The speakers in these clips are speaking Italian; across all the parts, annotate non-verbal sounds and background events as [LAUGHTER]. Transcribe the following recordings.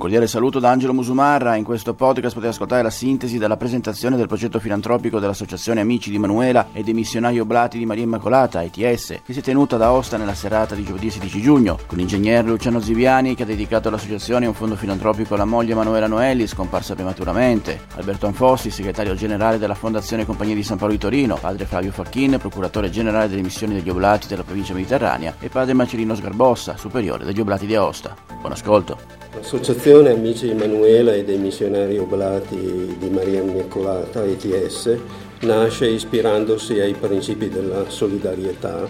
Un cordiale saluto da Angelo Musumarra. In questo podcast potete ascoltare la sintesi della presentazione del progetto filantropico dell'Associazione Amici di Manuela e dei Missionari Oblati di Maria Immacolata, ETS, che si è tenuta da Aosta nella serata di giovedì 16 giugno, con l'ingegnere Luciano Ziviani che ha dedicato all'associazione un fondo filantropico alla moglie Manuela Noelli, scomparsa prematuramente, Alberto Anfossi, segretario generale della Fondazione Compagnia di San Paolo di Torino, padre Flavio Facchin, procuratore generale delle missioni degli Oblati della provincia mediterranea e padre Marcellino Sgarbossa, superiore degli Oblati di Aosta. Buon ascolto. L'Associazione Amici di Emanuela e dei missionari oblati di Maria Immacolata, ETS, nasce ispirandosi ai principi della solidarietà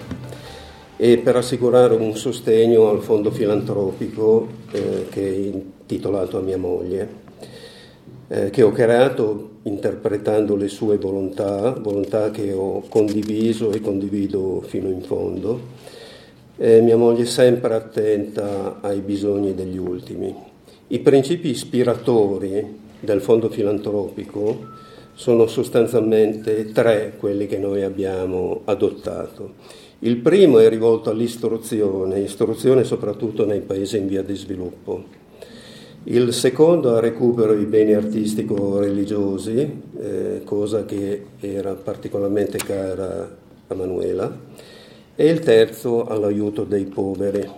e per assicurare un sostegno al fondo filantropico eh, che è intitolato a mia moglie, eh, che ho creato interpretando le sue volontà, volontà che ho condiviso e condivido fino in fondo eh, mia moglie è sempre attenta ai bisogni degli ultimi. I principi ispiratori del fondo filantropico sono sostanzialmente tre quelli che noi abbiamo adottato. Il primo è rivolto all'istruzione, istruzione soprattutto nei paesi in via di sviluppo. Il secondo al recupero di beni artistico-religiosi, eh, cosa che era particolarmente cara a Manuela e il terzo all'aiuto dei poveri.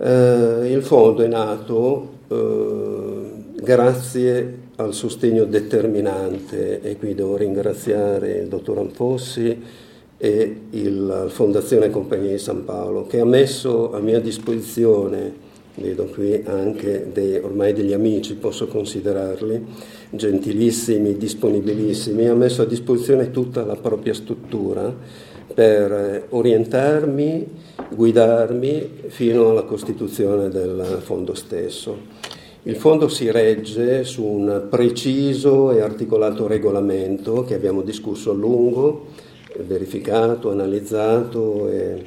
Eh, il fondo è nato eh, grazie al sostegno determinante e qui devo ringraziare il dottor Anfossi e la Fondazione Compagnia di San Paolo che ha messo a mia disposizione, vedo qui anche dei, ormai degli amici, posso considerarli, gentilissimi, disponibilissimi, ha messo a disposizione tutta la propria struttura per orientarmi, guidarmi fino alla costituzione del fondo stesso. Il fondo si regge su un preciso e articolato regolamento che abbiamo discusso a lungo, verificato, analizzato e,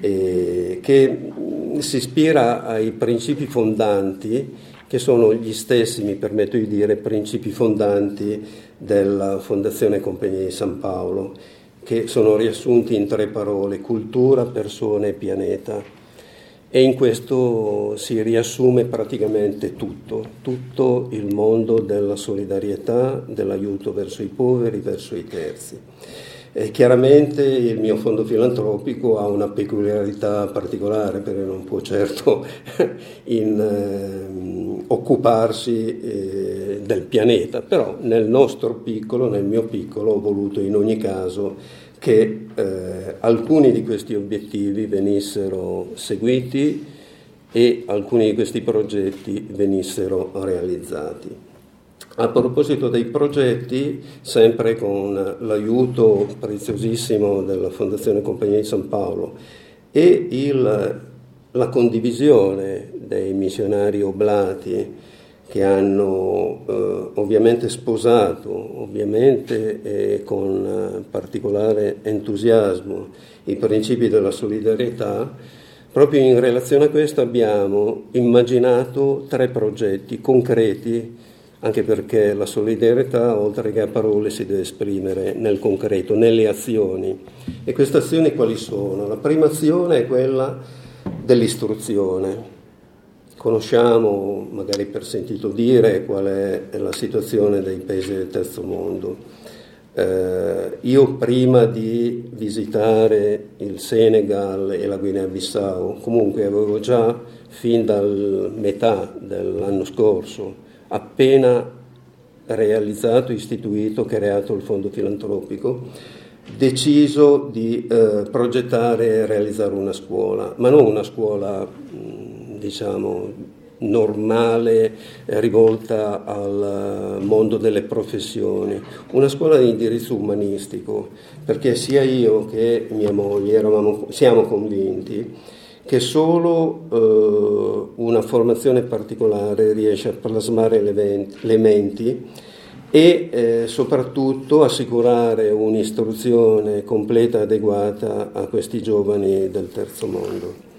e che si ispira ai principi fondanti che sono gli stessi, mi permetto di dire, principi fondanti della Fondazione Compagnia di San Paolo che sono riassunti in tre parole, cultura, persone e pianeta. E in questo si riassume praticamente tutto, tutto il mondo della solidarietà, dell'aiuto verso i poveri, verso i terzi. E chiaramente il mio fondo filantropico ha una peculiarità particolare perché non può certo [LAUGHS] in, eh, occuparsi eh, del pianeta, però nel nostro piccolo, nel mio piccolo, ho voluto in ogni caso che eh, alcuni di questi obiettivi venissero seguiti e alcuni di questi progetti venissero realizzati. A proposito dei progetti, sempre con l'aiuto preziosissimo della Fondazione Compagnia di San Paolo e il, la condivisione dei missionari oblati che hanno eh, ovviamente sposato, ovviamente e con particolare entusiasmo, i principi della solidarietà, proprio in relazione a questo abbiamo immaginato tre progetti concreti anche perché la solidarietà, oltre che a parole, si deve esprimere nel concreto, nelle azioni. E queste azioni quali sono? La prima azione è quella dell'istruzione. Conosciamo, magari per sentito dire, qual è la situazione dei paesi del terzo mondo. Eh, io prima di visitare il Senegal e la Guinea-Bissau, comunque avevo già fin dal metà dell'anno scorso appena realizzato, istituito, creato il fondo filantropico, deciso di eh, progettare e realizzare una scuola, ma non una scuola, diciamo, normale rivolta al mondo delle professioni, una scuola di indirizzo umanistico, perché sia io che mia moglie eravamo, siamo convinti che solo eh, una formazione particolare riesce a plasmare le, menti e eh, soprattutto assicurare un'istruzione completa e adeguata a questi giovani del terzo mondo.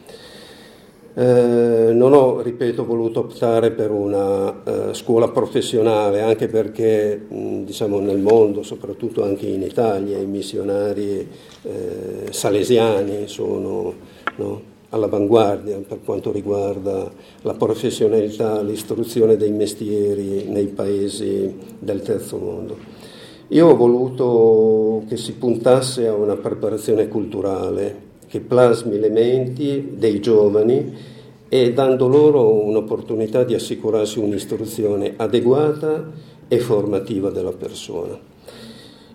Eh, non ho, ripeto, voluto optare per una eh, scuola professionale, anche perché mh, diciamo, nel mondo, soprattutto anche in Italia, i missionari eh, salesiani sono no? All'avanguardia per quanto riguarda la professionalità, l'istruzione dei mestieri nei paesi del terzo mondo. Io ho voluto che si puntasse a una preparazione culturale che plasmi le menti dei giovani e dando loro un'opportunità di assicurarsi un'istruzione adeguata e formativa della persona.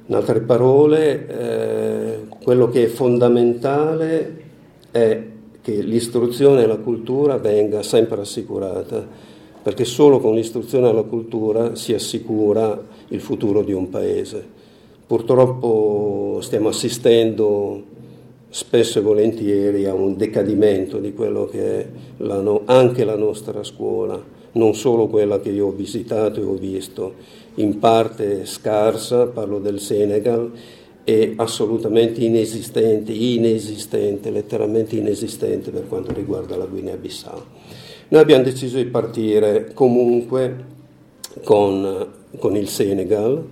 In altre parole, eh, quello che è fondamentale è che l'istruzione e la cultura venga sempre assicurata, perché solo con l'istruzione e la cultura si assicura il futuro di un paese. Purtroppo stiamo assistendo spesso e volentieri a un decadimento di quello che è la no- anche la nostra scuola, non solo quella che io ho visitato e ho visto, in parte scarsa, parlo del Senegal, è assolutamente inesistente, inesistente, letteralmente inesistente per quanto riguarda la Guinea-Bissau. Noi abbiamo deciso di partire comunque con, con il Senegal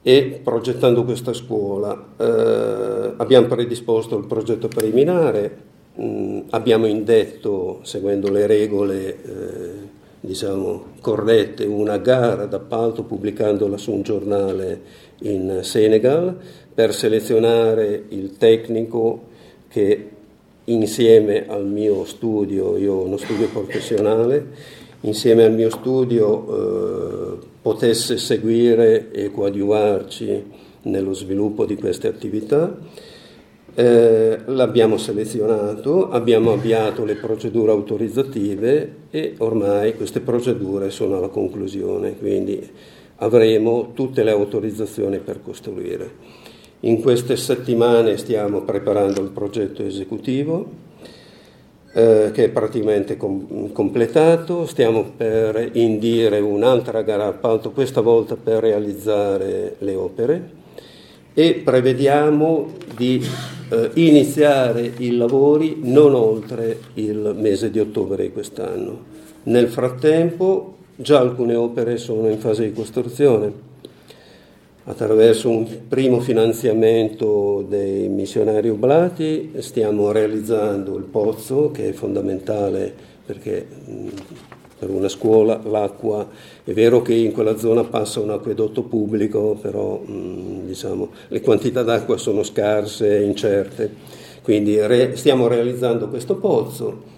e progettando questa scuola eh, abbiamo predisposto il progetto preliminare, mh, mm, abbiamo indetto, seguendo le regole eh, diciamo, corrette, una gara d'appalto pubblicandola su un giornale in Senegal per selezionare il tecnico che insieme al mio studio, io ho uno studio professionale, insieme al mio studio eh, potesse seguire e coadiuvarci nello sviluppo di queste attività. Eh, l'abbiamo selezionato, abbiamo avviato le procedure autorizzative e ormai queste procedure sono alla conclusione, quindi avremo tutte le autorizzazioni per costruire. In queste settimane stiamo preparando il progetto esecutivo eh, che è praticamente com- completato, stiamo per indire un'altra gara appalto, questa volta per realizzare le opere e prevediamo di eh, iniziare i lavori non oltre il mese di ottobre di quest'anno. Nel frattempo Già alcune opere sono in fase di costruzione. Attraverso un primo finanziamento dei missionari oblati stiamo realizzando il pozzo che è fondamentale perché per una scuola l'acqua è vero che in quella zona passa un acquedotto pubblico, però diciamo, le quantità d'acqua sono scarse e incerte. Quindi re, stiamo realizzando questo pozzo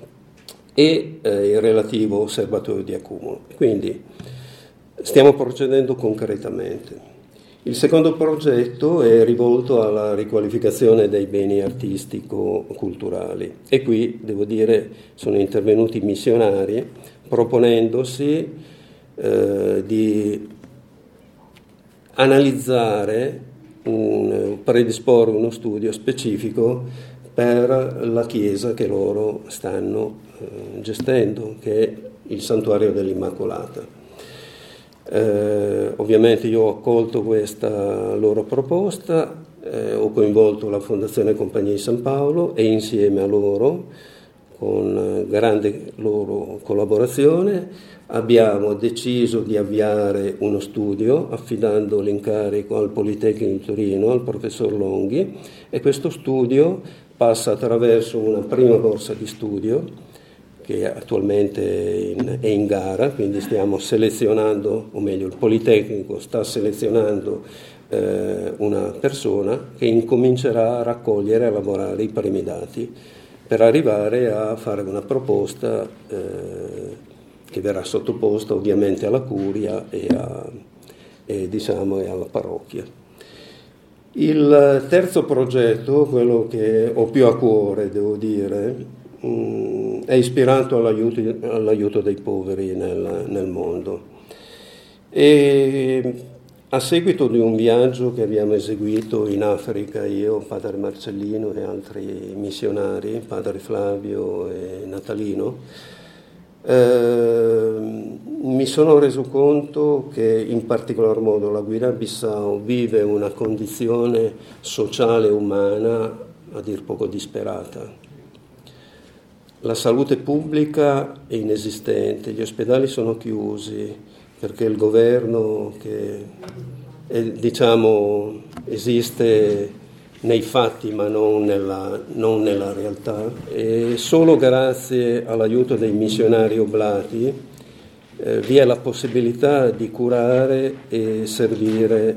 e eh, il relativo osservatorio di accumulo. Quindi stiamo procedendo concretamente. Il secondo progetto è rivolto alla riqualificazione dei beni artistico-culturali e qui, devo dire, sono intervenuti missionari proponendosi eh, di analizzare, un, predisporre uno studio specifico per la chiesa che loro stanno eh, gestendo, che è il santuario dell'Immacolata. Eh, ovviamente io ho accolto questa loro proposta, eh, ho coinvolto la Fondazione Compagnia di San Paolo e insieme a loro, con grande loro collaborazione, abbiamo deciso di avviare uno studio affidando l'incarico al Politecnico di Torino, al professor Longhi, e questo studio passa attraverso una prima borsa di studio che attualmente è in gara, quindi stiamo selezionando, o meglio il Politecnico sta selezionando eh, una persona che incomincerà a raccogliere e a lavorare i primi dati per arrivare a fare una proposta eh, che verrà sottoposta ovviamente alla curia e, a, e, diciamo, e alla parrocchia. Il terzo progetto, quello che ho più a cuore, devo dire, Mm, è ispirato all'aiuto, all'aiuto dei poveri nel, nel, mondo. E a seguito di un viaggio che abbiamo eseguito in Africa, io, padre Marcellino e altri missionari, padre Flavio e Natalino, eh, mi sono reso conto che in particolar modo la Guinea-Bissau vive una condizione sociale umana a dir poco disperata. La salute pubblica è inesistente, gli ospedali sono chiusi perché il governo che è, diciamo, esiste nei fatti ma non nella, non nella realtà. E solo grazie all'aiuto dei missionari oblati eh, vi è la possibilità di curare e servire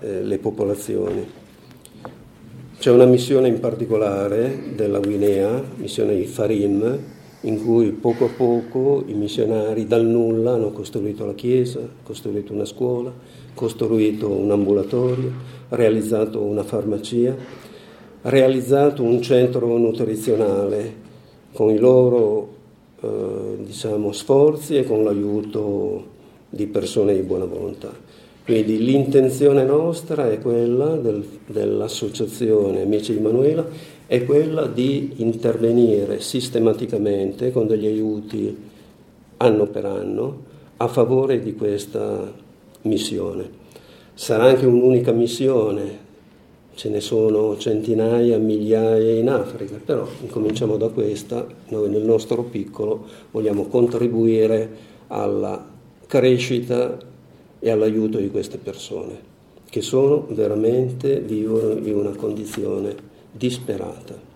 eh, le popolazioni. C'è una missione in particolare della Guinea, missione di Farim, in cui poco a poco i missionari dal nulla hanno costruito la chiesa, costruito una scuola, costruito un ambulatorio, realizzato una farmacia, realizzato un centro nutrizionale con i loro eh, diciamo, sforzi e con l'aiuto di persone di buona volontà. Quindi l'intenzione nostra è quella del, dell'associazione Amici di Manuela, è quella di intervenire sistematicamente con degli aiuti anno per anno a favore di questa missione. Sarà anche un'unica missione, ce ne sono centinaia, migliaia in Africa, però incominciamo da questa, noi nel nostro piccolo vogliamo contribuire alla crescita e all'aiuto di queste persone che sono veramente, vivono in una condizione disperata.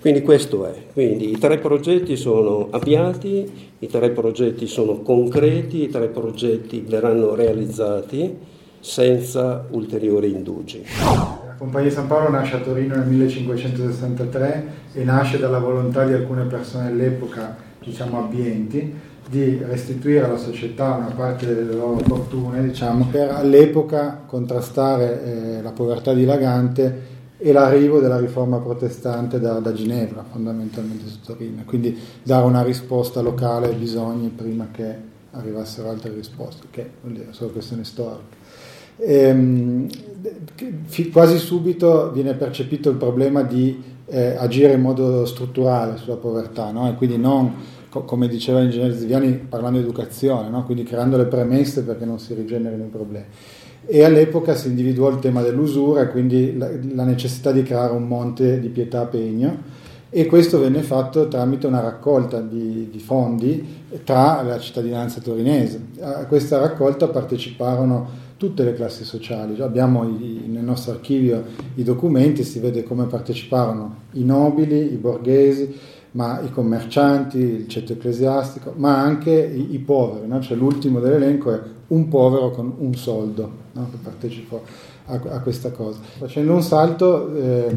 Quindi questo è, quindi i tre progetti sono avviati, i tre progetti sono concreti, i tre progetti verranno realizzati senza ulteriori indugi. La Compagnia San Paolo nasce a Torino nel 1563 e nasce dalla volontà di alcune persone all'epoca, diciamo abbienti, di restituire alla società una parte delle loro fortune, diciamo, per all'epoca contrastare eh, la povertà dilagante e l'arrivo della riforma protestante da, da, Ginevra, fondamentalmente su Torino, quindi dare una risposta locale ai bisogni prima che arrivassero altre risposte, che è solo questione storica. Ehm, quasi subito viene percepito il problema di eh, agire in modo strutturale sulla povertà, no? e quindi non come diceva l'ingegnere Ziviani, parlando di educazione, no? quindi creando le premesse perché non si rigenerino i problemi. E all'epoca si individuò il tema dell'usura quindi la, la necessità di creare un monte di pietà a pegno e questo venne fatto tramite una raccolta di, di, fondi tra la cittadinanza torinese. A questa raccolta parteciparono tutte le classi sociali, abbiamo i, nel nostro archivio i documenti, si vede come parteciparono i nobili, i borghesi, ma i commercianti, il ceto ecclesiastico, ma anche i, i poveri, no? cioè l'ultimo dell'elenco è un povero con un soldo no? che partecipò a, a, questa cosa. Facendo un salto, eh,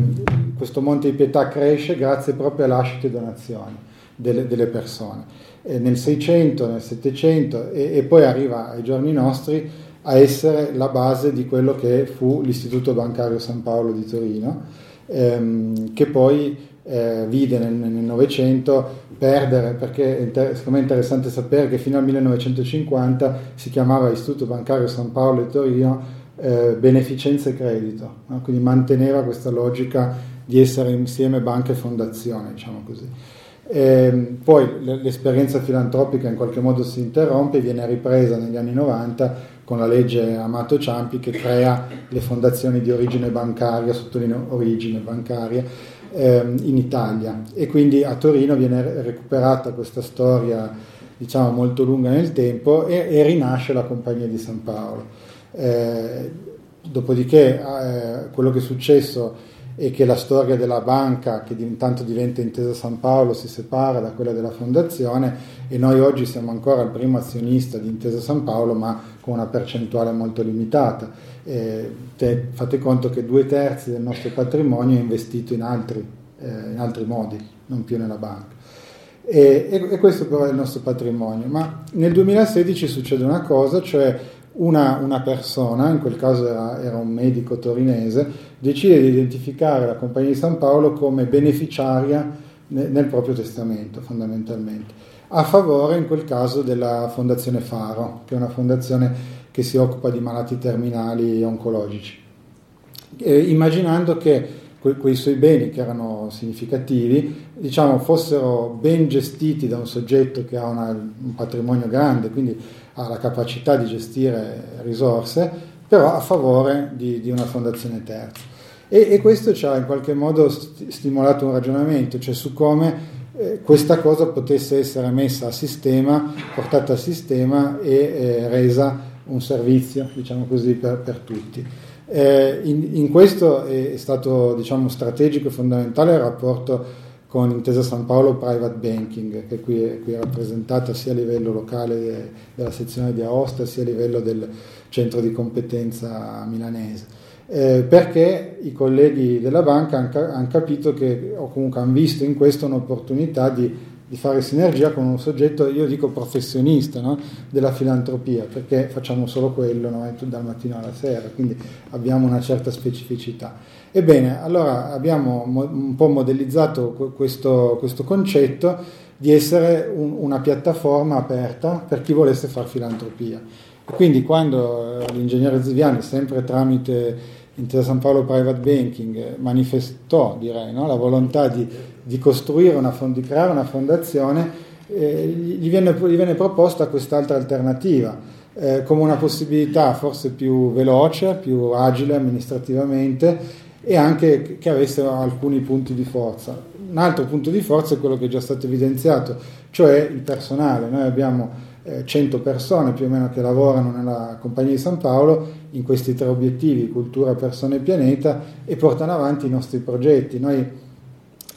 questo monte di pietà cresce grazie proprio a lascite e donazioni delle, delle persone. E nel 600, nel 700 e, e poi arriva ai giorni nostri a essere la base di quello che fu l'Istituto Bancario San Paolo di Torino, ehm, che poi eh, vide nel Novecento perdere, perché inter- secondo me è interessante sapere che fino al 1950 si chiamava Istituto Bancario San Paolo e Torino eh, Beneficenza e Credito, no? quindi manteneva questa logica di essere insieme banca e fondazione, diciamo così. E ehm, poi l'esperienza filantropica in qualche modo si interrompe e viene ripresa negli anni 90 con la legge Amato Ciampi che crea le fondazioni di origine bancaria, sottolineo origine bancaria, ehm, in Italia e quindi a Torino viene recuperata questa storia diciamo molto lunga nel tempo e, e rinasce la Compagnia di San Paolo. Eh, dopodiché eh, quello che è successo è che la storia della banca che intanto diventa Intesa San Paolo si separa da quella della fondazione e noi oggi siamo ancora il primo azionista di Intesa San Paolo ma con una percentuale molto limitata. Eh, te, fate conto che due terzi del nostro patrimonio è investito in altri, eh, in altri modi, non più nella banca. E, e, e, questo però è il nostro patrimonio. Ma nel 2016 succede una cosa, cioè una, una persona, in quel caso era, era, un medico torinese, decide di identificare la Compagnia di San Paolo come beneficiaria nel, nel proprio testamento, fondamentalmente, a favore in quel caso della Fondazione Faro, che è una fondazione che si occupa di malati terminali oncologici, eh, immaginando che que- quei suoi beni che erano significativi diciamo, fossero ben gestiti da un soggetto che ha una, un patrimonio grande, quindi ha la capacità di gestire risorse, però a favore di, di una fondazione terza. E, e, questo ci ha in qualche modo st- stimolato un ragionamento, cioè su come eh, questa cosa potesse essere messa a sistema, portata a sistema e eh, resa un servizio, diciamo così, per, per tutti. Eh, in, in, questo è, stato diciamo, strategico e fondamentale il rapporto con Intesa San Paolo Private Banking, che qui è, qui è rappresentata sia a livello locale de, della sezione di Aosta sia a livello del centro di competenza milanese. Eh, perché i colleghi della banca hanno han capito che, o comunque hanno visto in questo un'opportunità di, di, fare sinergia con un soggetto, io dico professionista no? della filantropia, perché facciamo solo quello no? dal mattino alla sera, quindi abbiamo una certa specificità. Ebbene, allora abbiamo un po' modellizzato questo, questo concetto di essere un, una piattaforma aperta per chi volesse fare filantropia. Quindi quando eh, l'ingegnere Ziviani, sempre tramite Intesa San Paolo Private Banking manifestò direi, no? la volontà di, di, costruire una, di creare una fondazione, eh, gli, venne, gli, venne, proposta quest'altra alternativa eh, come una possibilità forse più veloce, più agile amministrativamente e anche che avesse alcuni punti di forza. Un altro punto di forza è quello che è già stato evidenziato, cioè il personale. Noi abbiamo 100 eh, persone più o meno che lavorano nella Compagnia di San Paolo in questi tre obiettivi, cultura, persone e pianeta, e portano avanti i nostri progetti. Noi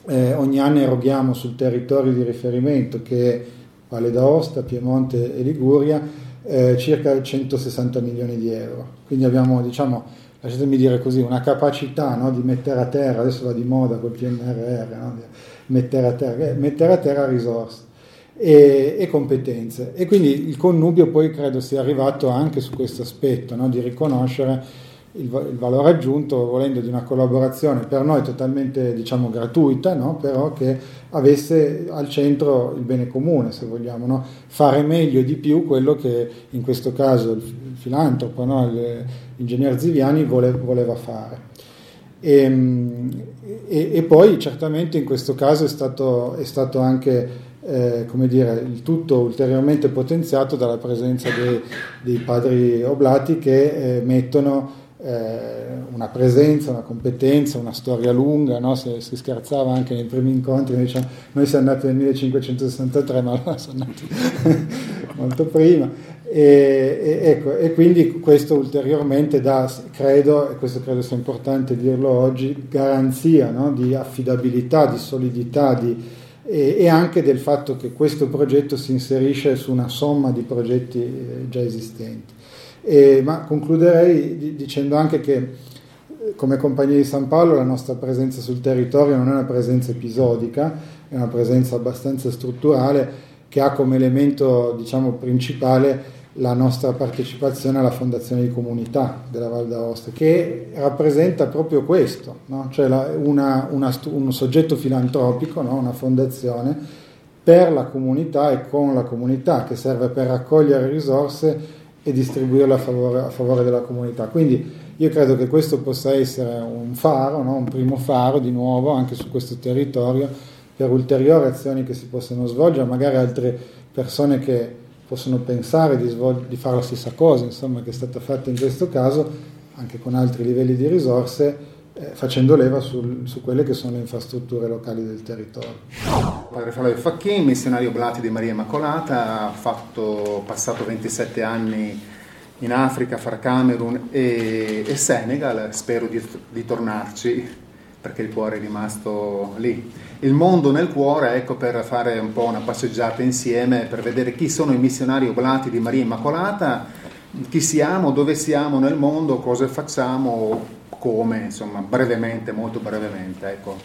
eh, ogni anno eroghiamo sul territorio di riferimento che è Valle d'Aosta, Piemonte e Liguria eh, circa 160 milioni di euro. Quindi abbiamo, diciamo, lasciatemi dire così, una capacità no, di mettere a terra, adesso va di moda col PNRR, no, mettere, a terra, eh, mettere a terra risorse e, e, competenze. E quindi il connubio poi credo sia arrivato anche su questo aspetto, no? di riconoscere il, il, valore aggiunto, volendo di una collaborazione per noi totalmente diciamo, gratuita, no? però che avesse al centro il bene comune, se vogliamo, no? fare meglio e di più quello che in questo caso il, il filantropo, l'ingegner Ziviani vole, voleva fare. E, e, e, poi certamente in questo caso è stato, è stato anche eh, come dire, il tutto ulteriormente potenziato dalla presenza dei, dei padri oblati che eh, mettono eh, una presenza, una competenza, una storia lunga, no? si, si, scherzava anche nei primi incontri, noi, diciamo, noi siamo nati nel 1563, ma allora sono nati [LAUGHS] molto prima. E, e, ecco, e, quindi questo ulteriormente dà, credo, e questo credo sia importante dirlo oggi, garanzia no? di affidabilità, di solidità, di, e, e, anche del fatto che questo progetto si inserisce su una somma di progetti eh, già esistenti. E, ma concluderei dicendo anche che eh, come Compagnia di San Paolo la nostra presenza sul territorio non è una presenza episodica, è una presenza abbastanza strutturale che ha come elemento diciamo, principale la nostra partecipazione alla fondazione di comunità della Val d'Aosta, che rappresenta proprio questo, no? cioè la, una, una, un soggetto filantropico, no? una fondazione per la comunità e con la comunità, che serve per raccogliere risorse e distribuirle a favore, a favore della comunità. Quindi io credo che questo possa essere un faro, no? un primo faro di nuovo anche su questo territorio per ulteriori azioni che si possano svolgere, magari altre persone che possono pensare di, svol- di fare la stessa cosa, insomma, che è stata fatta in questo caso, anche con altri livelli di risorse, eh, facendo leva sul, su quelle che sono le infrastrutture locali del territorio. Padre Flavio Facchin, missionario Oblati di Maria Immacolata, ha fatto, passato 27 anni in Africa, fra Camerun e, e Senegal, spero di, di tornarci perché il cuore è rimasto lì. Il mondo nel cuore, ecco per fare un po' una passeggiata insieme, per vedere chi sono i missionari oblati di Maria Immacolata, chi siamo, dove siamo nel mondo, cosa facciamo, come, insomma, brevemente, molto brevemente. Ecco.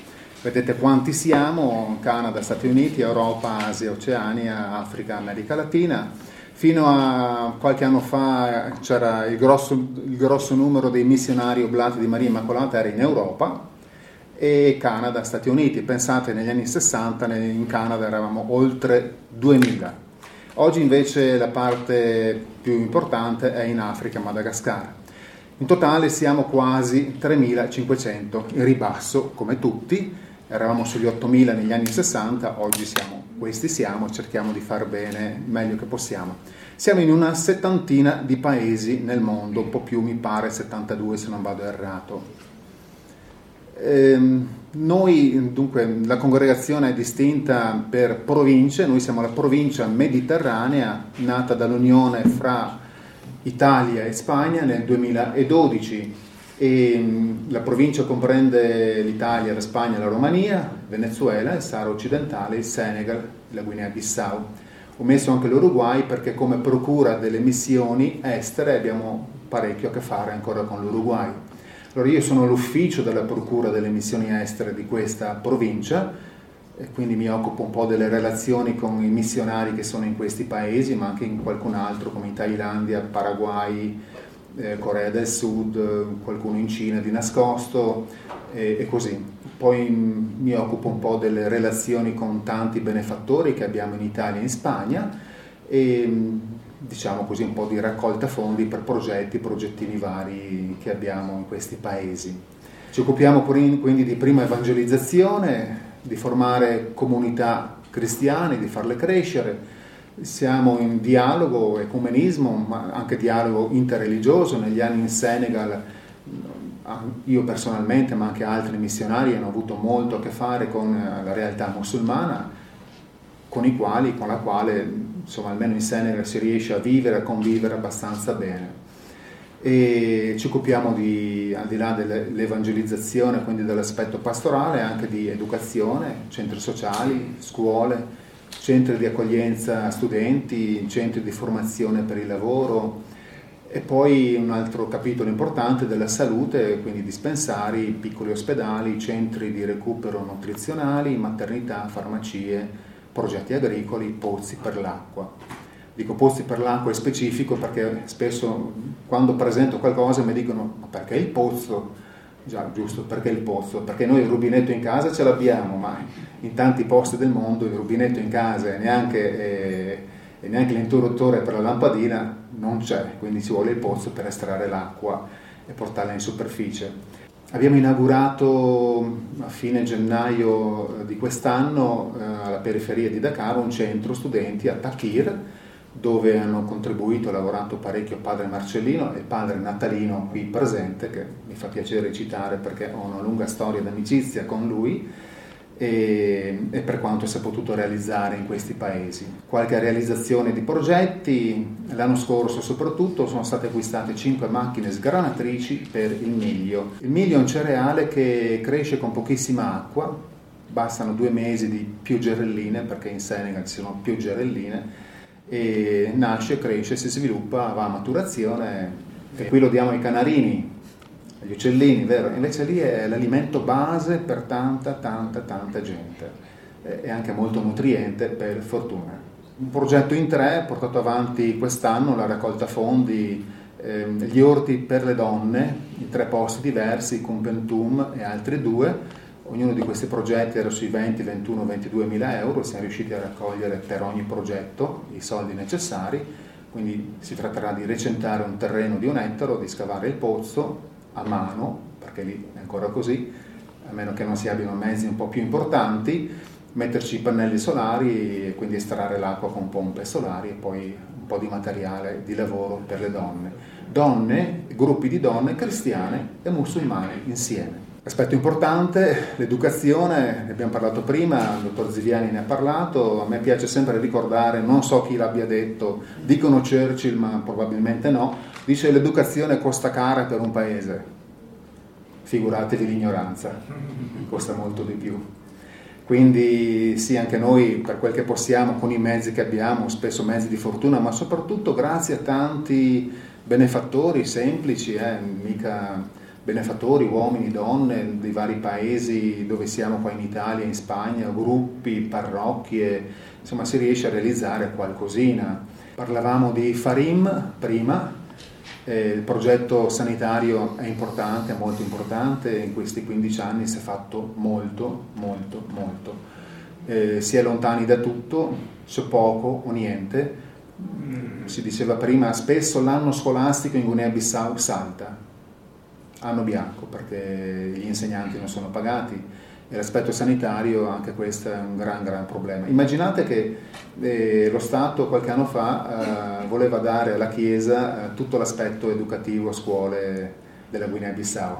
Vedete quanti siamo, Canada, Stati Uniti, Europa, Asia, Oceania, Africa, America Latina. Fino a qualche anno fa c'era il grosso, il grosso numero dei missionari oblati di Maria Immacolata era in Europa, e Canada, Stati Uniti. Pensate, negli anni 60 in Canada eravamo oltre 2000. Oggi invece la parte più importante è in Africa, Madagascar. In totale siamo quasi 3.500, in ribasso come tutti, eravamo sugli 8.000 negli anni 60, oggi siamo, questi siamo, cerchiamo di far bene meglio che possiamo. Siamo in una settantina di paesi nel mondo, un po' più mi pare 72 se non vado errato. Ehm, noi, dunque, la congregazione è distinta per province, noi siamo la provincia mediterranea nata dall'unione fra Italia e Spagna nel 2012. E, mm, la provincia comprende l'Italia, la Spagna, la Romania, Venezuela, il Sahara occidentale, il Senegal, la Guinea-Bissau. Ho messo anche l'Uruguay perché come procura delle missioni estere abbiamo parecchio a che fare ancora con l'Uruguay. Allora io sono l'ufficio della procura delle missioni estere di questa provincia e quindi mi occupo un po' delle relazioni con i missionari che sono in questi paesi, ma anche in qualcun altro come in Thailandia, Paraguay, eh, Corea del Sud, qualcuno in Cina di nascosto e, e così. Poi mi occupo un po' delle relazioni con tanti benefattori che abbiamo in Italia e in Spagna e diciamo così un po' di raccolta fondi per progetti, progettini vari che abbiamo in questi paesi. Ci occupiamo quindi di prima evangelizzazione, di formare comunità cristiane, di farle crescere, siamo in dialogo, ecumenismo, ma anche dialogo interreligioso. Negli anni in Senegal, io personalmente, ma anche altri missionari, hanno avuto molto a che fare con la realtà musulmana, con, i quali, con la quale, insomma, almeno in Senegal si riesce a vivere, a convivere abbastanza bene. E ci occupiamo di, al di là dell'evangelizzazione, quindi dell'aspetto pastorale, anche di educazione, centri sociali, scuole centri di accoglienza studenti, centri di formazione per il lavoro e poi un altro capitolo importante della salute, quindi dispensari, piccoli ospedali, centri di recupero nutrizionali, maternità, farmacie, progetti agricoli, pozzi per l'acqua. Dico pozzi per l'acqua è specifico perché spesso quando presento qualcosa mi dicono ma perché il pozzo? Già, giusto, perché il pozzo? Perché noi il rubinetto in casa ce l'abbiamo, ma in tanti posti del mondo il rubinetto in casa e neanche, eh, e neanche l'interruttore per la lampadina non c'è, quindi ci vuole il pozzo per estrarre l'acqua e portarla in superficie. Abbiamo inaugurato a fine gennaio di quest'anno eh, alla periferia di Dakar un centro studenti a Takir dove hanno contribuito e lavorato parecchio padre Marcellino e padre Natalino qui presente, che mi fa piacere citare perché ho una lunga storia d'amicizia con lui e, e, per quanto si è potuto realizzare in questi paesi. Qualche realizzazione di progetti, l'anno scorso soprattutto sono state acquistate 5 macchine sgranatrici per il miglio. Il miglio è un cereale che cresce con pochissima acqua, bastano due mesi di più gerelline perché in Senegal ci sono più gerelline e nasce, cresce, si sviluppa, va a maturazione e qui lo diamo ai canarini, agli uccellini, vero? Invece lì è l'alimento base per tanta, tanta, tanta gente e anche molto nutriente per fortuna. Un progetto in tre portato avanti quest'anno, la raccolta fondi, ehm, gli orti per le donne, in tre posti diversi, con Pentum e altri due, Ognuno di questi progetti era sui 20, 21, 22 mila euro, siamo riusciti a raccogliere per ogni progetto i soldi necessari, quindi si tratterà di recentare un terreno di un ettaro, di scavare il pozzo a mano, perché lì è ancora così, a meno che non si abbiano mezzi un po' più importanti, metterci i pannelli solari e quindi estrarre l'acqua con pompe solari e poi un po' di materiale di lavoro per le donne. Donne, gruppi di donne cristiane e musulmane insieme. Aspetto importante, l'educazione, ne abbiamo parlato prima, il dottor Ziviani ne ha parlato, a me piace sempre ricordare, non so chi l'abbia detto, dicono Churchill ma probabilmente no, dice l'educazione costa cara per un paese, figuratevi l'ignoranza, costa molto di più. Quindi sì, anche noi per quel che possiamo, con i mezzi che abbiamo, spesso mezzi di fortuna, ma soprattutto grazie a tanti benefattori semplici, eh, mica benefattori, uomini, donne dei vari paesi dove siamo qua in Italia, in Spagna, gruppi, parrocchie, insomma si riesce a realizzare qualcosina. Parlavamo di Farim prima, eh, il progetto sanitario è importante, molto importante, in questi 15 anni si è fatto molto, molto, molto. Eh, si è lontani da tutto, c'è poco o niente. Si diceva prima, spesso l'anno scolastico in Guinea-Bissau salta, anno bianco perché gli insegnanti non sono pagati e l'aspetto sanitario anche questo è un gran gran problema. Immaginate che eh, lo Stato qualche anno fa eh, voleva dare alla Chiesa eh, tutto l'aspetto educativo a scuole della Guinea-Bissau,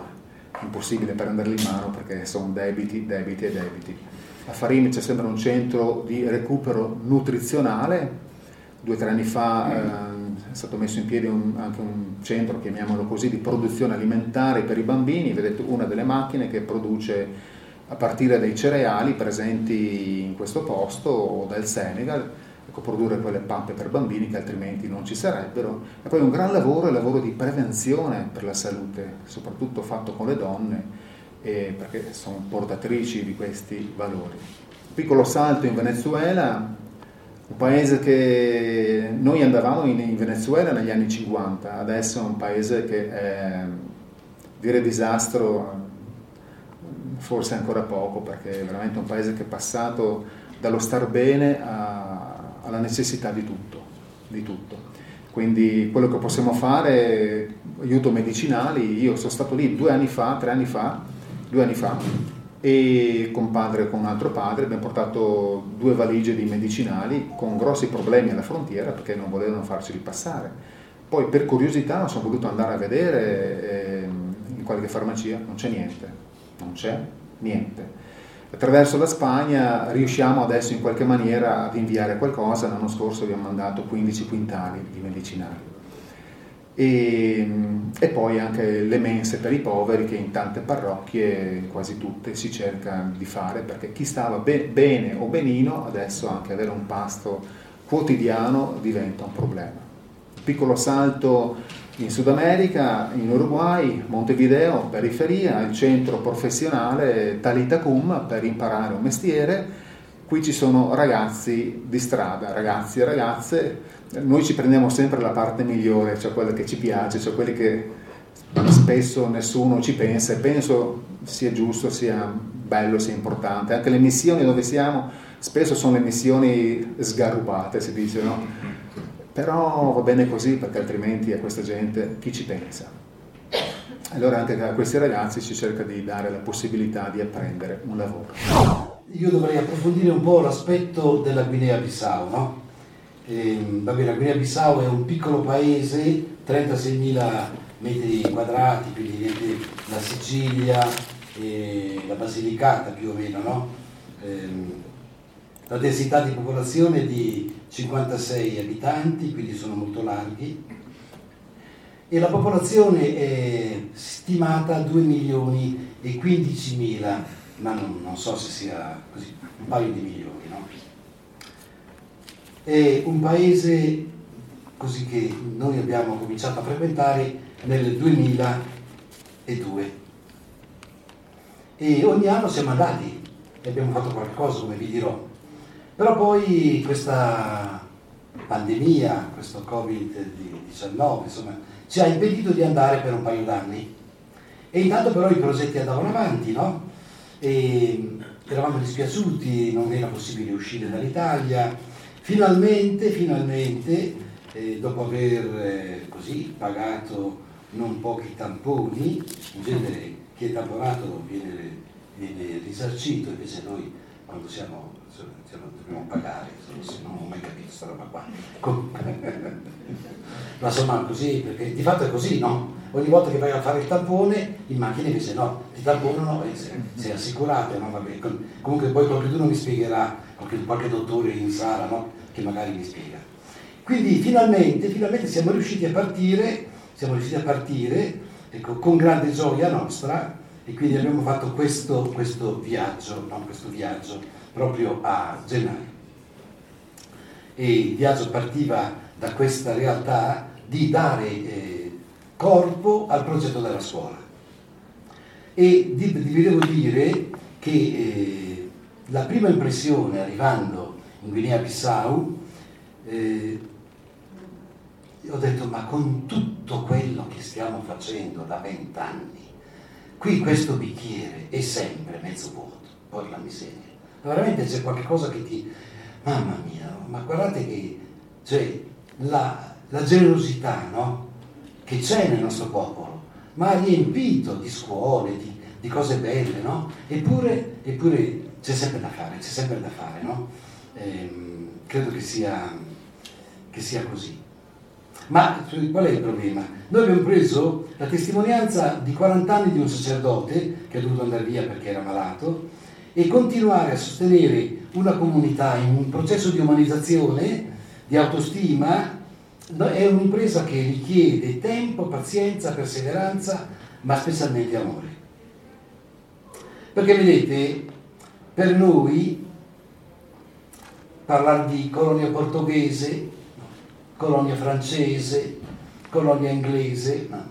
impossibile prenderli in mano perché sono debiti, debiti e debiti. A Farini c'è sempre un centro di recupero nutrizionale, due o tre anni fa eh, stato messo in piedi un, anche un centro, chiamiamolo così, di produzione alimentare per i bambini, vedete una delle macchine che produce a partire dai cereali presenti in questo posto o dal Senegal, ecco, produrre quelle pappe per bambini che altrimenti non ci sarebbero. E poi un gran lavoro è il lavoro di prevenzione per la salute, soprattutto fatto con le donne, eh, perché sono portatrici di questi valori. Piccolo salto in Venezuela, un paese che noi andavamo in, in, Venezuela negli anni 50, adesso è un paese che è, dire disastro forse ancora poco, perché è veramente un paese che è passato dallo star bene a, alla necessità di tutto, di tutto. Quindi quello che possiamo fare, aiuto medicinali, io sono stato lì due anni fa, tre anni fa, due anni fa, e con padre e con un altro padre abbiamo portato due valigie di medicinali con grossi problemi alla frontiera perché non volevano farceli passare. Poi per curiosità sono voluto andare a vedere eh, in qualche farmacia, non c'è niente, non c'è niente. Attraverso la Spagna riusciamo adesso in qualche maniera ad inviare qualcosa, l'anno scorso abbiamo mandato 15 quintali di medicinali e, e, poi anche le mense per i poveri che in tante parrocchie, quasi tutte, si cerca di fare perché chi stava be- bene o benino adesso anche avere un pasto quotidiano diventa un problema. Piccolo salto in Sud America, in Uruguay, Montevideo, periferia, il centro professionale Talitacum per imparare un mestiere. Qui ci sono ragazzi di strada, ragazzi e ragazze noi ci prendiamo sempre la parte migliore, cioè quella che ci piace, cioè quelli che spesso nessuno ci pensa e penso sia giusto, sia bello, sia importante. Anche le missioni dove siamo spesso sono le missioni sgarrubate, si dice, no? Però va bene così perché altrimenti a questa gente chi ci pensa? Allora anche a questi ragazzi si cerca di dare la possibilità di apprendere un lavoro. Io dovrei approfondire un po' l'aspetto della Guinea-Bissau, no? Eh, vabbè, la Guinea-Bissau è un piccolo paese, 36.000 metri quadrati, quindi niente la Sicilia, e la Basilicata più o meno, no? eh, la densità di popolazione di 56 abitanti, quindi sono molto larghi, e la popolazione è stimata a 2 milioni e 15 mila, ma non, non so se sia così, un paio di milioni è un paese così che noi abbiamo cominciato a frequentare nel 2002 e ogni anno siamo andati e abbiamo fatto qualcosa come vi dirò però poi questa pandemia, questo Covid-19 insomma ci ha impedito di andare per un paio d'anni e intanto però i progetti andavano avanti no? e eravamo dispiaciuti, non era possibile uscire dall'Italia Finalmente, finalmente, eh, dopo aver eh, così pagato non pochi tamponi, in genere chi è tamponato viene, viene risarcito, invece noi quando siamo, siamo dobbiamo pagare, non ho mai capito questa roba qua. [LAUGHS] Ma insomma così, perché di fatto è così, no? Ogni volta che vai a fare il tampone, in macchina invece no, ti tamponano e sei, sei assicurato, no? Vabbè, comunque poi qualcuno mi spiegherà, qualche, qualche dottore in sala, no? che magari mi spiega. Quindi finalmente, finalmente siamo riusciti a partire, siamo riusciti a partire ecco, con grande gioia nostra e quindi abbiamo fatto questo, questo viaggio, no, questo viaggio proprio a gennaio. E il viaggio partiva da questa realtà di dare eh, corpo al progetto della scuola. E vi devo dire che eh, la prima impressione arrivando in Guinea-Bissau, eh, ho detto ma con tutto quello che stiamo facendo da vent'anni, qui questo bicchiere è sempre mezzo vuoto, poi la miseria. Veramente c'è qualcosa che ti... Mamma mia, ma guardate che cioè, la, la generosità no? che c'è nel nostro popolo, ma riempito di scuole, di, di cose belle, no? Eppure, eppure c'è sempre da fare, c'è sempre da fare, no? ehm, credo che sia, che sia così. Ma qual è il problema? Noi abbiamo preso la testimonianza di 40 anni di un sacerdote che è dovuto andare via perché era malato e continuare a sostenere una comunità in un processo di umanizzazione, di autostima è un'impresa che richiede tempo, pazienza, perseveranza, ma specialmente amore. Perché vedete, per noi parlare di colonia portoghese, colonia francese, colonia inglese, no.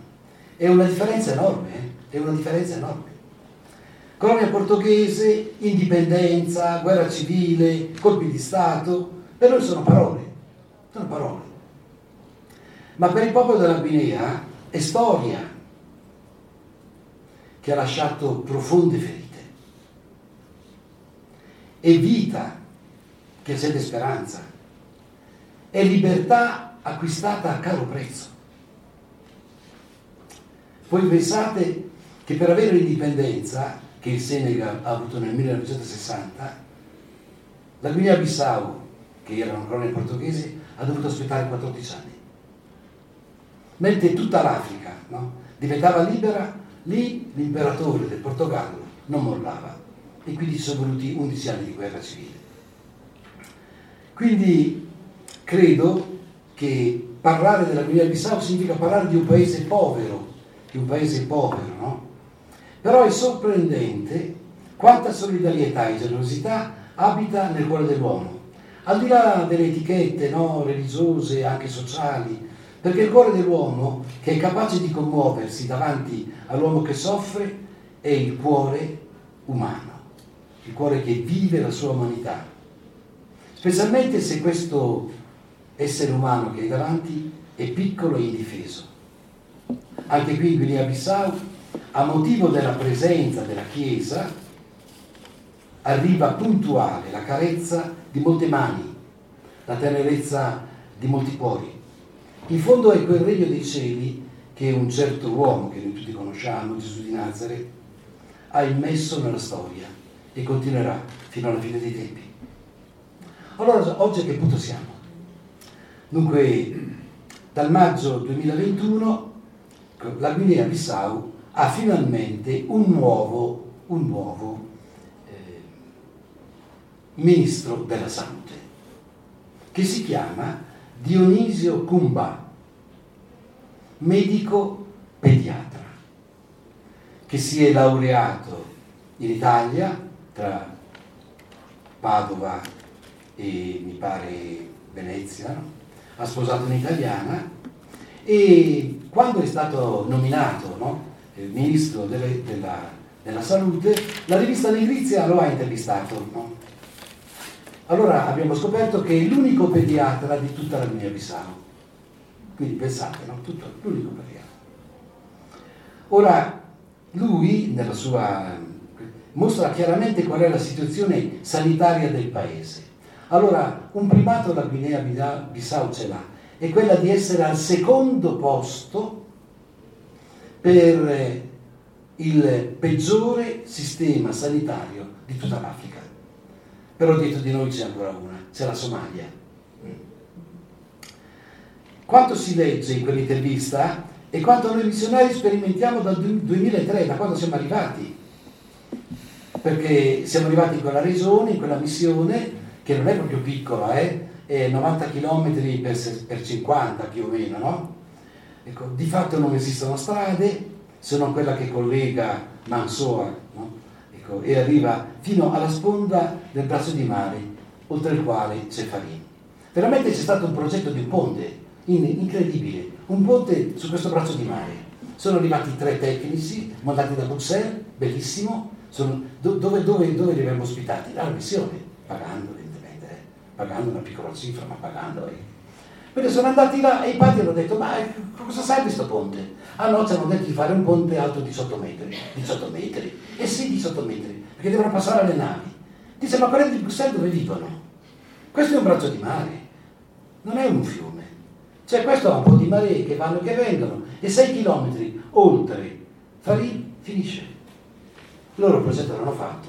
è una differenza enorme, eh? è una differenza enorme. Colonia portoghese, indipendenza, guerra civile, colpi di Stato, per noi sono parole, sono parole. Ma per il popolo della Guinea è storia che ha lasciato profonde ferite, è vita che accende speranza, è libertà acquistata a caro prezzo. Poi pensate che per avere l'indipendenza che il Senegal ha avuto nel 1960, la Guinea-Bissau, che era una colonia portoghese, ha dovuto aspettare 14 anni. Mentre tutta l'Africa no, diventava libera, lì l'imperatore del Portogallo non mollava e quindi ci sono voluti 11 anni di guerra civile. Quindi credo che parlare della Guinea-Bissau significa parlare di un paese povero, di un paese povero, no? Però è sorprendente quanta solidarietà e generosità abita nel cuore dell'uomo, al di là delle etichette no, religiose anche sociali, perché il cuore dell'uomo, che è capace di commuoversi davanti all'uomo che soffre, è il cuore umano, il cuore che vive la sua umanità. Specialmente se questo essere umano che è davanti è piccolo e indifeso. Anche qui in Guinea-Bissau a motivo della presenza della Chiesa, arriva puntuale la carezza di molte mani, la tenerezza di molti cuori. In fondo è quel regno dei cieli che un certo uomo, che noi tutti conosciamo, Gesù di Nazareth, ha immesso nella storia e continuerà fino alla fine dei tempi. Allora, oggi a che punto siamo? Dunque, dal maggio 2021 la Guinea-Bissau ha finalmente un nuovo, un nuovo eh, ministro della salute, che si chiama Dionisio Cumba, medico pediatra, che si è laureato in Italia tra Padova e mi pare Venezia, no? ha sposato un'italiana e quando è stato nominato no? Il ministro delle, della, della, salute, la rivista Negrizia lo ha intervistato. No? Allora abbiamo scoperto che è l'unico pediatra di tutta la Guinea-Bissau. Quindi pensate, no? Tutto, l'unico pediatra. Ora, lui, nella sua mostra chiaramente qual è la situazione sanitaria del paese. Allora, un primato la Guinea-Bissau ce l'ha, è quella di essere al secondo posto per il peggiore sistema sanitario di tutta l'Africa. Però dietro di noi c'è ancora una, c'è la Somalia. Quanto si legge in quell'intervista e quanto noi missionari sperimentiamo dal 2003, da quando siamo arrivati. Perché siamo arrivati in quella regione, in quella missione, che non è proprio piccola, eh? è 90 km per, per 50 più o meno, no? Ecco, di fatto non esistono strade, se non quella che collega Mansoa no? ecco, e arriva fino alla sponda del braccio di mare, oltre il quale c'è Farin. Veramente c'è stato un progetto di un ponte incredibile, un ponte su questo braccio di mare. Sono arrivati tre tecnici mandati da Bruxelles, bellissimo, sono, dove, dove, dove, li abbiamo ospitati? Alla missione, pagando evidentemente, eh? pagando una piccola cifra, ma pagando. Eh? Quindi sono andati là e i padri hanno detto, ma cosa serve questo ponte? Ah no, ci hanno detto di fare un ponte alto 18 metri. 18 metri? Eh sì, 18 metri, perché devono passare le navi. Dice, ma quelli di Bruxelles dove vivono? Questo è un braccio di mare, non è un fiume. Cioè questo ha un po' di maree che vanno e che vengono, e 6 chilometri oltre Farì finisce. Loro il progetto l'hanno fatto.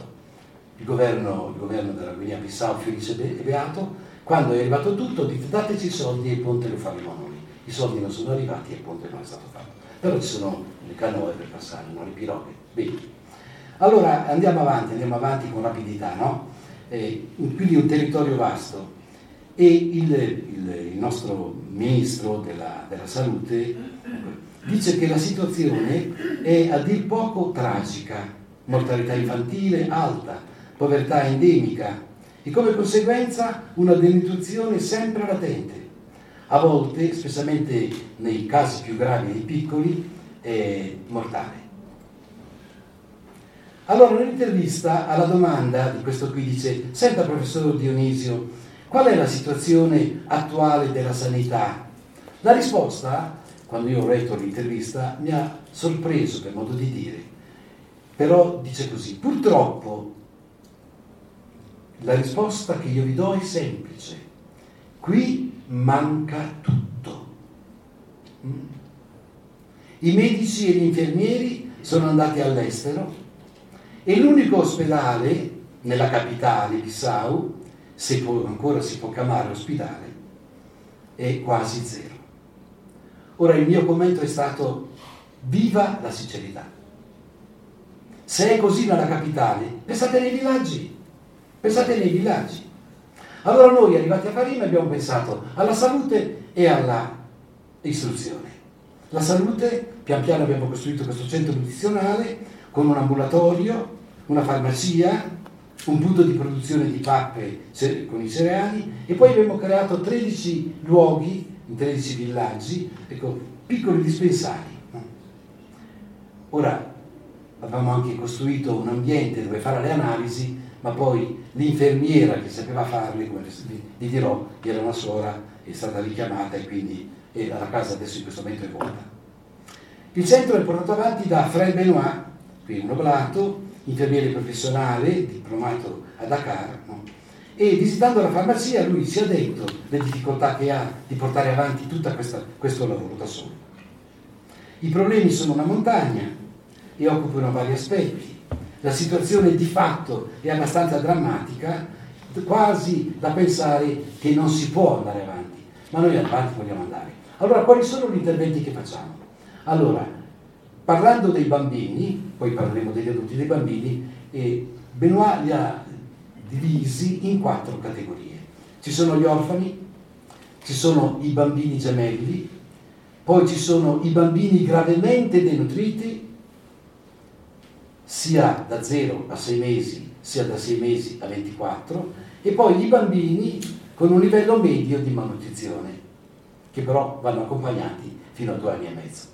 Il governo, il governo della Guinea-Bissau, felice e beato, quando è arrivato tutto, dite dateci i soldi e il ponte lo faremo noi. I soldi non sono arrivati e il ponte non è stato fatto. Però ci sono le canoe per passare, non le piroghe. Bene. Allora andiamo avanti, andiamo avanti con rapidità, no? Eh, quindi un territorio vasto. E il, il, il nostro ministro della, della salute dice che la situazione è a dir poco tragica, mortalità infantile alta, povertà endemica e come conseguenza una denutrizione sempre latente. A volte, specialmente nei casi più gravi dei piccoli, è mortale. Allora, nell'intervista alla domanda di questo qui dice, senta professor Dionisio, qual è la situazione attuale della sanità? La risposta, quando io ho letto l'intervista, mi ha sorpreso per modo di dire. Però dice così, purtroppo la risposta che io vi do è semplice. Qui manca tutto. Mm? I medici e gli infermieri sono andati all'estero e l'unico ospedale nella capitale, Bissau, se ancora si può chiamare ospedale, è quasi zero. Ora il mio commento è stato viva la sincerità. Se è così nella capitale, pensate nei villaggi, pensate nei villaggi. Allora noi arrivati a Parima abbiamo pensato alla salute e alla istruzione. La salute, pian piano abbiamo costruito questo centro nutrizionale con un ambulatorio, una farmacia, un punto di produzione di pappe con i cereali e poi abbiamo creato 13 luoghi in 13 villaggi, ecco, piccoli dispensari. Ora avevamo anche costruito un ambiente dove fare le analisi, ma poi l'infermiera che sapeva come vi dirò, era una suora, è stata richiamata e quindi la casa adesso in questo momento è vuota. Il centro è portato avanti da Fred Benoit, qui un oblato, infermiere professionale, diplomato a Dakar, no? e visitando la farmacia lui si è detto le difficoltà che ha di portare avanti tutto questo lavoro da solo. I problemi sono una montagna e occupano vari aspetti. La situazione di fatto è abbastanza drammatica, quasi da pensare che non si può andare avanti, ma noi avanti vogliamo andare. Allora, quali sono gli interventi che facciamo? Allora, Parlando dei bambini, poi parleremo degli adulti dei bambini, eh, Benoit li ha divisi in quattro categorie. Ci sono gli orfani, ci sono i bambini gemelli, poi ci sono i bambini gravemente denutriti, sia da 0 a 6 mesi, sia da 6 mesi a 24, e poi i bambini con un livello medio di malnutrizione, che però vanno accompagnati fino a due anni e mezzo.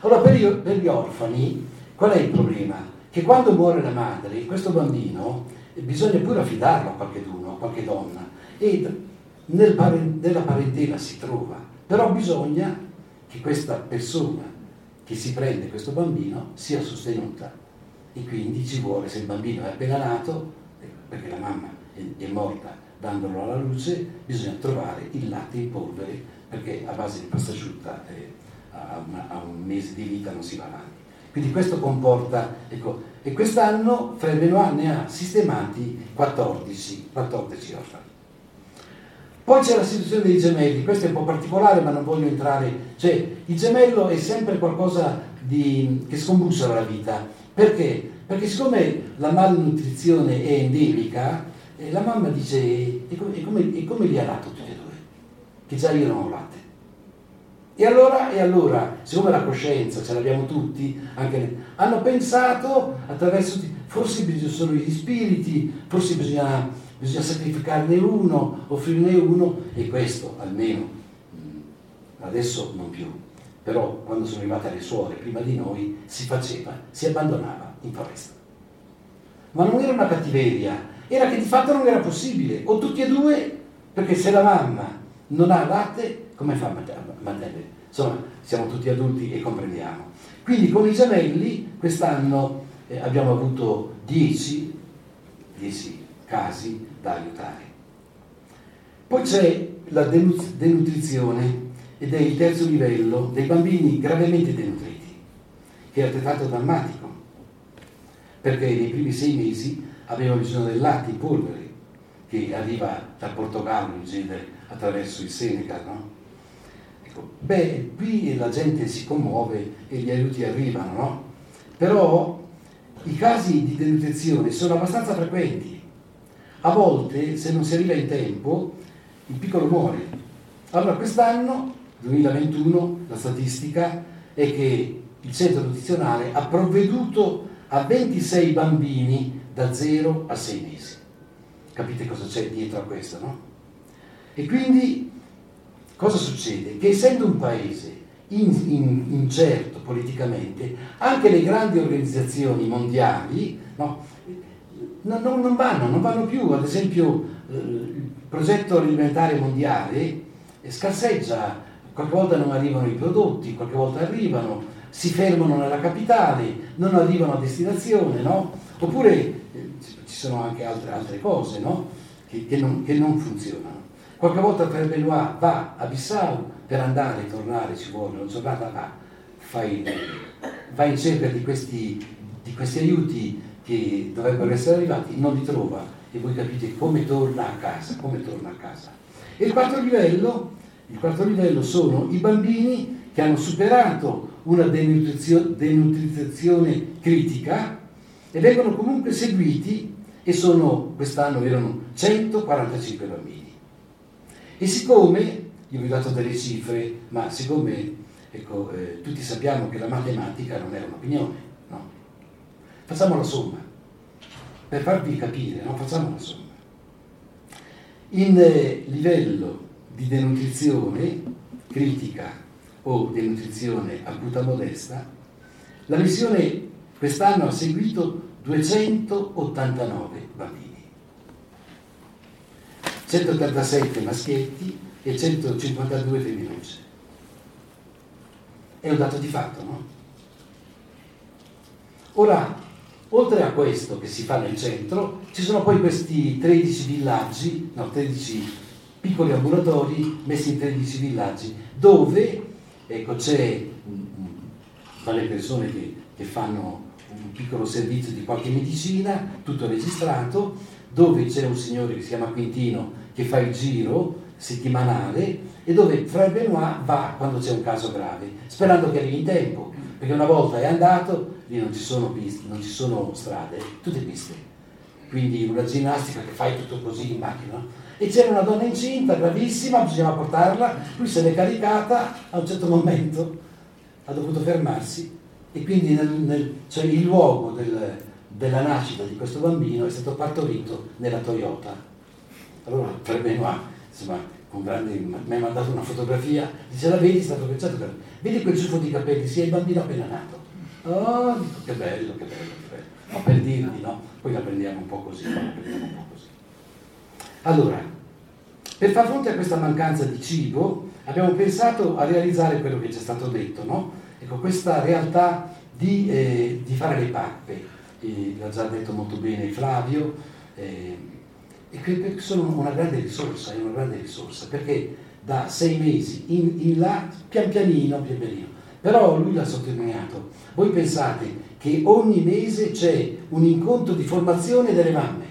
Allora per, io, per gli orfani qual è il problema? Che quando muore la madre, questo bambino bisogna pure affidarlo a qualcuno, a qualche donna e nel nella parentela si trova, però bisogna che questa persona che si prende questo bambino sia sostenuta e quindi ci vuole, se il bambino è appena nato, perché la mamma è, morta dandolo alla luce, bisogna trovare il latte in polvere perché a base di pasta asciutta eh, a, una, a, un mese di vita non si va avanti. Quindi questo comporta, ecco, e quest'anno Fred Benoit ne ha sistemati 14, 14 orfani. Poi c'è la situazione dei gemelli, questo è un po' particolare ma non voglio entrare, cioè il gemello è sempre qualcosa di, che scombussola la vita, perché? Perché siccome la malnutrizione è endemica, eh, la mamma dice, e come, e, come, li ha dato tutti e due? Che già io non ho latte. E allora, e allora, siccome la coscienza ce l'abbiamo tutti, anche, hanno pensato attraverso, forse bisogna solo gli spiriti, forse bisogna, bisogna sacrificarne uno, offrirne uno, e questo almeno, mm, adesso non più, però quando sono arrivate le suore prima di noi, si faceva, si abbandonava in foresta. Ma non era una cattiveria, era che di fatto non era possibile, o tutti e due, perché se la mamma non ha latte, come fa a mantenere? Insomma, siamo tutti adulti e comprendiamo. Quindi con i gemelli quest'anno eh, abbiamo avuto 10, 10 casi da aiutare. Poi c'è la denutrizione ed è il terzo livello dei bambini gravemente denutriti, che è altrettanto drammatico, perché nei primi sei mesi avevano bisogno del latte in polvere, che arriva dal Portogallo in genere attraverso il Senegal, no? Ecco, beh, qui la gente si commuove e gli aiuti arrivano, no? Però i casi di denutrizione sono abbastanza frequenti. A volte, se non si arriva in tempo, il piccolo muore. Allora quest'anno, 2021, la statistica è che il centro nutrizionale ha provveduto a 26 bambini da 0 a 6 mesi. Capite cosa c'è dietro a questo, no? E quindi cosa succede? Che essendo un paese in, in, incerto politicamente, anche le grandi organizzazioni mondiali no, non, non, vanno, non vanno più. Ad esempio eh, il progetto alimentare mondiale scarseggia, qualche volta non arrivano i prodotti, qualche volta arrivano, si fermano nella capitale, non arrivano a destinazione, no? Oppure eh, ci sono anche altre, altre cose no? che, che, non, che, non, funzionano. Qualche volta Frère Benoit va a Bissau per andare e tornare, ci vuole una giornata là, fai, va in cerca di questi, di questi aiuti che dovrebbero essere arrivati, non li trova e voi capite come torna a casa, come torna a casa. E il quarto livello, il quarto livello sono i bambini che hanno superato una denutrizzazione critica e vengono comunque seguiti e sono, quest'anno erano 145 bambini. E siccome, io vi ho dato delle cifre, ma siccome ecco, eh, tutti sappiamo che la matematica non è un'opinione, no? Facciamo la somma, per farvi capire, no? facciamo la somma. In eh, livello di denutrizione critica o denutrizione acuta modesta, la missione quest'anno ha seguito 289 bambini, 187 maschietti e 152 femminucce. È un dato di fatto, no? Ora, oltre a questo che si fa nel centro, ci sono poi questi 13 villaggi, no, 13 piccoli ambulatori messi in 13 villaggi, dove ecco, c'è dalle persone che, che fanno un piccolo servizio di qualche medicina, tutto registrato, dove c'è un signore che si chiama Quintino che fa il giro settimanale e dove Fra Benoit va quando c'è un caso grave, sperando che arrivi in tempo, perché una volta è andato, lì non ci sono piste, non ci sono strade, tutte piste. Quindi una ginnastica che fai tutto così in macchina. E c'era una donna incinta, gravissima, bisognava portarla, lui se l'è caricata, a un certo momento ha dovuto fermarsi e quindi nel, nel, cioè il luogo del, della nascita di questo bambino è stato partorito nella Toyota. Allora per Benoit, insomma, con grande, mi ha mandato una fotografia, dice la vedi, è stato pensato per vedi quel ciuffo di capelli, sì, è il bambino appena nato. Oh, che bello, che bello, che bello. Ma per dirvi, no? Poi la prendiamo un po' così, un po' così. Allora, per far fronte a questa mancanza di cibo, abbiamo pensato a realizzare quello che ci è stato detto, no? Ecco, questa realtà di, eh, di fare le pappe, eh, l'ha già detto molto bene Flavio, eh, e che sono una grande risorsa, è una grande risorsa, perché da sei mesi in, in là, pian pianino, pian pianino. Però lui l'ha sottolineato, voi pensate che ogni mese c'è un incontro di formazione delle mamme,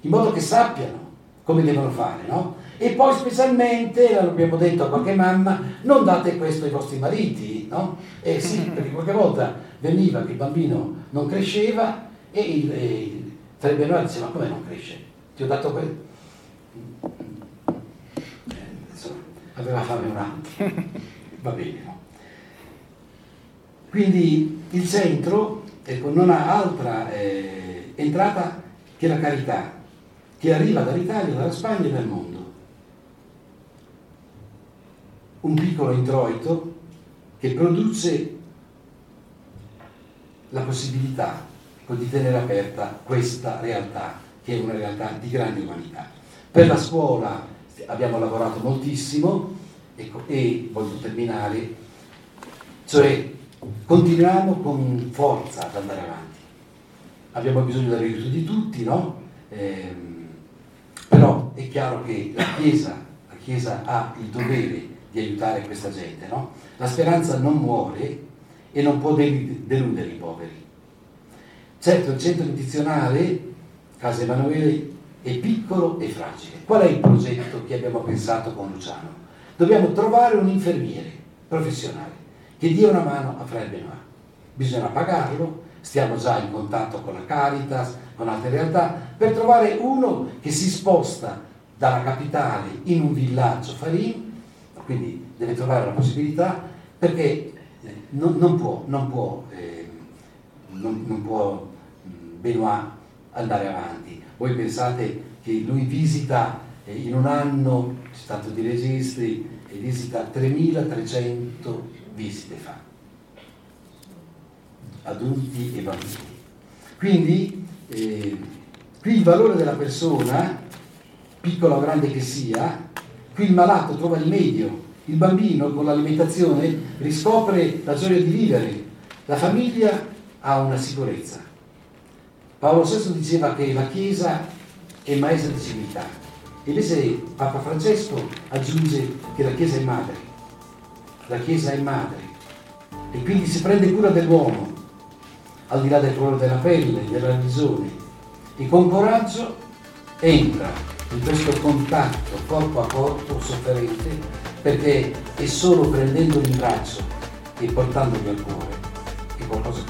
in modo che sappiano come devono fare, no? E poi specialmente, l'abbiamo detto a qualche mamma, non date questo ai vostri mariti, no? Eh sì, [LAUGHS] perché qualche volta veniva che il bambino non cresceva e il, il Tre Benoit diceva, ma come non cresce? Ti ho dato questo? Eh, aveva fame un altro. [LAUGHS] Va bene, no? Quindi il centro ecco, non ha altra eh, entrata che la carità, che arriva dall'Italia, dalla Spagna e dal mondo un piccolo introito che produce la possibilità di tenere aperta questa realtà, che è una realtà di grande umanità. Per la scuola abbiamo lavorato moltissimo ecco, e voglio terminare, cioè continuiamo con forza ad andare avanti. Abbiamo bisogno dell'aiuto di tutti, no? Eh, però è chiaro che la Chiesa, la Chiesa ha il dovere di aiutare questa gente. No? La speranza non muore e non può deludere i poveri. Certo, il centro nutrizionale, Casa Emanuele, è piccolo e fragile. Qual è il progetto che abbiamo pensato con Luciano? Dobbiamo trovare un infermiere professionale che dia una mano a Fred Benoit. Bisogna pagarlo, stiamo già in contatto con la Caritas, con altre realtà, per trovare uno che si sposta dalla capitale in un villaggio Farin, quindi deve trovare la possibilità perché eh, non, non può, non può, eh, non, non può Benoit andare avanti. Voi pensate che lui visita eh, in un anno, c'è stato di registri, visita 3300 visite fa, adulti e bambini. Quindi eh, qui il valore della persona, piccola o grande che sia, qui il malato trova il meglio, il bambino con l'alimentazione riscopre la gioia di vivere, la famiglia ha una sicurezza. Paolo VI diceva che la Chiesa è maestra di civiltà, invece Papa Francesco aggiunge che la Chiesa è madre, la Chiesa è madre e quindi si prende cura dell'uomo, al di là del colore della pelle, della religione, e con coraggio entra in questo contatto corpo a corpo sofferente perché è solo prendendoli in braccio e portandoli al cuore che qualcosa.